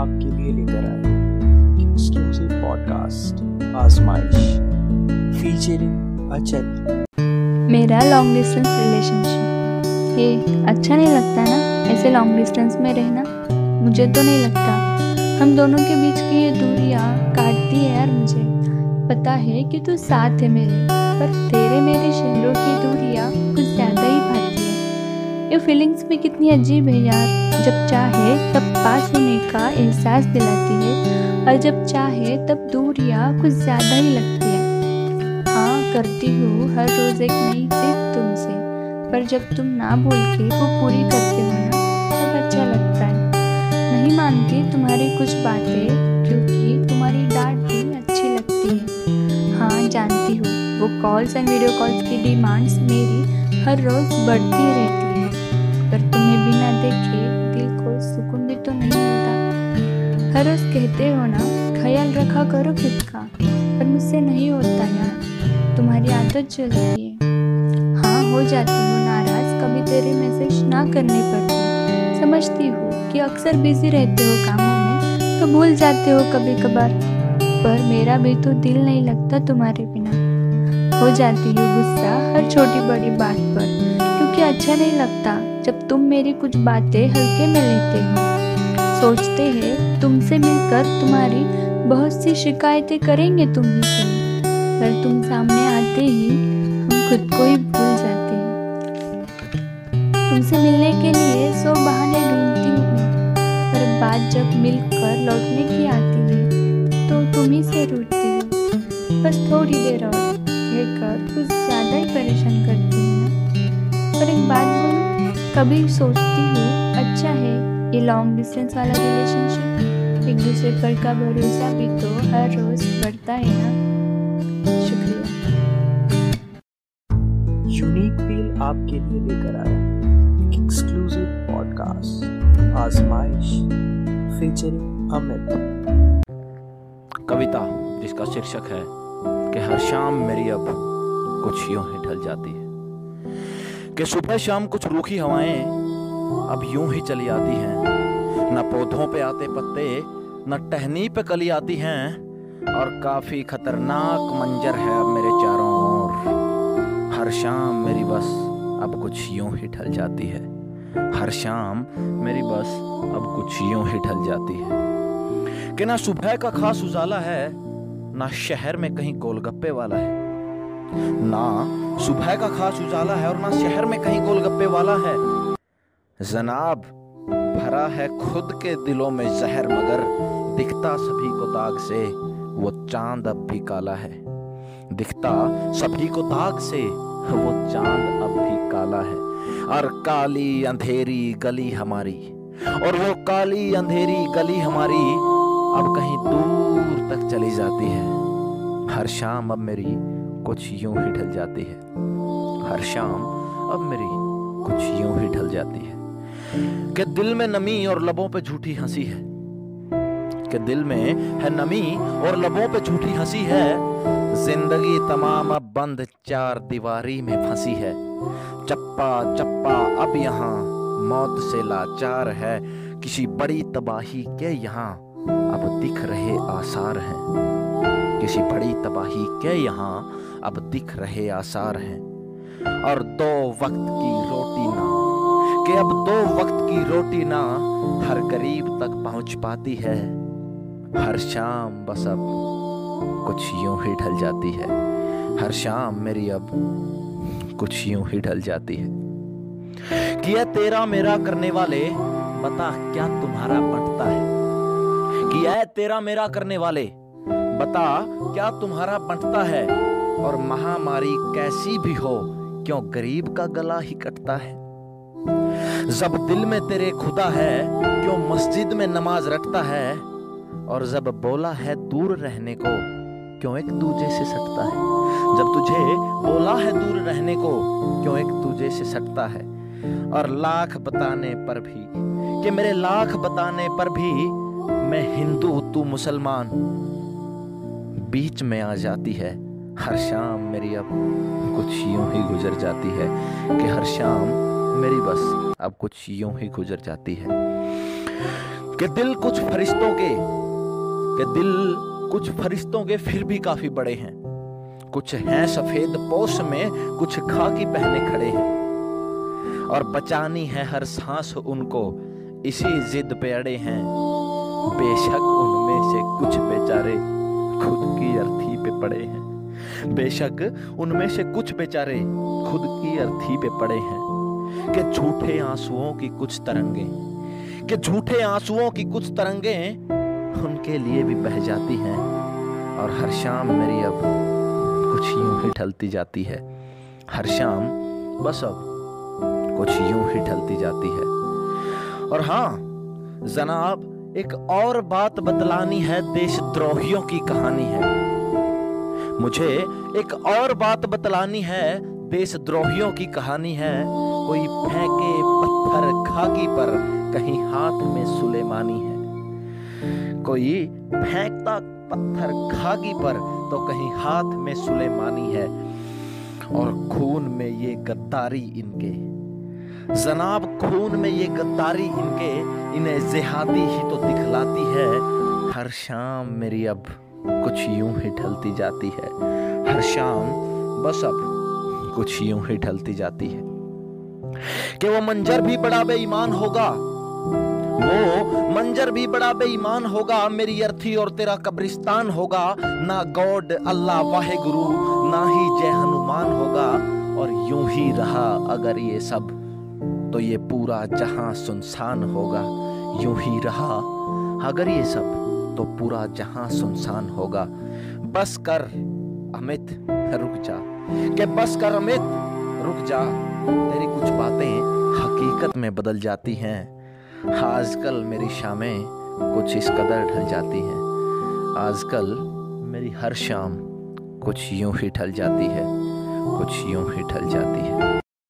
आपके लिए लेकर आए एक्सक्लूसिव पॉडकास्ट आजमाइश फीचरिंग अचल मेरा लॉन्ग डिस्टेंस रिलेशनशिप ये अच्छा नहीं लगता ना? ऐसे लॉन्ग डिस्टेंस में रहना मुझे तो नहीं लगता। हम दोनों के बीच की ये दूरियाँ काटती है यार मुझे। पता है कि तू साथ है मेरे, पर तेरे मेरे शहरों की दूरियाँ कुछ ज़्यादा ही भाती है। ये फीलिंग्स भी कितनी अजीब है यार। जब चाहे तब पास होने का एहसास दिलाती है और जब चाहे तब दूरियाँ कुछ ज़्यादा ही लगती है। हाँ करती हूँ हर रोज़ एक नई जिद तुमसे, पर जब तुम ना बोल के वो पूरी करते हो ना, तब अच्छा लगता है। नहीं मानती तुम्हारी कुछ बातें, क्योंकि तुम्हारी डांट भी अच्छी लगती है। हाँ जानती हूँ, वो कॉल्स एंड वीडियो कॉल्स की डिमांड्स मेरी हर रोज़ बढ़ती रहती है, पर तुम्हें बिना देखे दिल को मिलता हर रोज़ कहते हो ना, ख्याल रखा करो खुद का, पर मुझसे नहीं होता यार, तुम्हारी आदत चलती है। हाँ हो जाती हूँ, नाराज़, कभी तेरे मैसेज ना करने पर समझती हूँ कि अक्सर बिज़ी रहते हो कामों में तो भूल जाते हो कभी कभार पर मेरा भी तो दिल नहीं लगता तुम्हारे बिना। हो जाती हूँ गुस्सा, हर छोटी बड़ी बात पर, क्योंकि अच्छा नहीं लगता जब तुम मेरी कुछ बातें हल्के में लेते हो। सोचते हैं, तुमसे मिलकर तुम्हारी बहुत सी शिकायतें करेंगे तुम ही से। पर तुम सामने आते ही हम खुद को ही भूल जाते हैं। तुमसे मिलने के लिए सौ बहाने ढूंढती हूँ पर बात जब मिलकर लौटने की आती है तो तुम ही से रूठती हूँ। बस थोड़ी देर और कहकर कुछ ज़्यादा ही परेशान करती हूँ पर एक बात बोलूँ, कभी सोचती हूँ अच्छा है ये लॉन्ग डिस्टेंस वाला रिलेशनशिप एक दूसरे पर का भरोसा भी तो हर रोज़ बढ़ता है ना? शुक्रिया। यूनिक फील आपके लिए लेकर आया exclusive podcast Aazmaish featuring Amit. कविता जिसका शीर्षक है कि हर शाम मेरी अब कुछ यूँ ही ढल जाती है। कि सुबह शाम कुछ रूखी हवाएँ अब यूँ ही चली आती हैं। न पौधों पे आते पत्ते, न टहनी पे कली आती हैं। और काफ़ी खतरनाक मंजर है अब मेरे चारों ओर। हर शाम मेरी बस अब कुछ यूँ ही ढल जाती है। हर शाम मेरी बस अब कुछ यूँ ही ढल जाती है। कि ना सुबह का खास उजाला है, ना शहर में कहीं गोलगप्पे वाला है। ना सुबह का खास उजाला है और ना शहर में कहीं गोलगप्पे वाला है। जनाब, भरा है खुद के दिलों में जहर, मगर दिखता सभी को दाग से, वो चाँद अब भी काला है। दिखता सभी को दाग से, वो चाँद अब भी काला है। और काली अंधेरी गली हमारी, और वो काली अंधेरी गली हमारी, अब कहीं दूर तक चली जाती है। हर शाम अब मेरी कुछ यूँ ही ढल जाती है। हर शाम अब मेरी कुछ यूँ ही ढल जाती है। कि दिल में नमी और लबों पे झूठी हँसी है। कि दिल में है नमी और लबों पे झूठी हँसी है। ज़िंदगी तमाम अब बंद, चार दीवारी में फंसी है। चप्पा चप्पा, अब यहाँ मौत से लाचार है। किसी बड़ी तबाही के यहाँ अब दिख रहे आसार हैं। किसी बड़ी तबाही के यहाँ अब दिख रहे आसार हैं। और दो वक्त की रोटी ना कि अब दो वक्त की रोटी ना हर गरीब तक पहुँच पाती है। हर शाम बस अब कुछ यूँ ही ढल जाती है। हर शाम मेरी अब कुछ यूँ ही ढल जाती है। कि यह तेरा मेरा करने वाले बता क्या तुम्हारा बंटता है? कि यह तेरा मेरा करने वाले बता क्या तुम्हारा बंटता है? और महामारी कैसी भी हो, क्यों गरीब का गला ही कटता है? जब दिल में तेरे खुदा है, क्यों मस्जिद में नमाज़ रखता है? और जब बोला है दूर रहने को, क्यों एक दूजे से सटता है? जब तुझे बोला है दूर रहने को, क्यों एक दूजे से सटता है? और लाख बताने पर भी, कि मेरे लाख बताने पर भी, मैं हिंदू, तू मुसलमान। बीच में आ जाती है, हर शाम मेरी अब कुछ यूँ ही गुजर जाती है, कि हर शाम मेरी बस अब कुछ यूँ ही गुजर जाती है कि दिल कुछ फरिश्तों के, कि दिल कुछ फरिश्तों के फिर भी काफ़ी बड़े हैं। कुछ हैं सफ़ेद पोष में, कुछ खाकी पहने खड़े हैं। और बचानी है हर सांस उनको, इसी जिद पे अड़े हैं। बेशक उनमें से कुछ बेचारे खुद की अर्थी पे पड़े हैं। बेशक उनमें से कुछ बेचारे खुद की अर्थी पे पड़े हैं। कि झूठे आंसुओं की कुछ तरंगे, कि झूठे आंसुओं की कुछ तरंगे उनके लिए भी बह जाती हैं और हर शाम मेरी अब कुछ यूँ ही ढलती जाती है। हर शाम बस अब कुछ यूँ ही ढलती जाती है। और हाँ जनाब, एक और बात बतलानी है देशद्रोहियों की कहानी है। मुझे एक और बात बतलानी है देशद्रोहियों की कहानी है कोई फेंके पत्थर खाकी पर कहीं हाथ में सुलेमानी है। कोई फेंकता पत्थर खाकी पर तो कहीं हाथ में सुलेमानी है। और खून में ये गद्दारी इनके। जनाब, खून में ये गद्दारी इनके, इन्हें जिहादी ही तो दिखलाती है। हर शाम मेरी अब कुछ यूँ ही ढलती जाती है। हर शाम, बस अब कुछ यूँ ही ढलती जाती है। कि वो मंजर भी बड़ा बेईमान होगा। वो मंजर भी बड़ा बेईमान होगा। मेरी अर्थी और तेरा कब्रिस्तान होगा। ना गॉड, अल्लाह वाहे गुरु ना ही जय हनुमान होगा। और यूँ ही रहा अगर ये सब तो ये पूरा जहाँ सुनसान होगा। यूँ ही रहा अगर ये सब तो पूरा जहाँ सुनसान होगा। बस कर, अमित, रुक जा। के बस कर, अमित, रुक जा। तेरी कुछ बातें हकीकत में बदल जाती हैं। आजकल मेरी शामें कुछ इस कदर ढल जाती हैं। आजकल मेरी हर शाम कुछ यूँ ही ढल जाती है, कुछ यूँ ही ढल जाती है।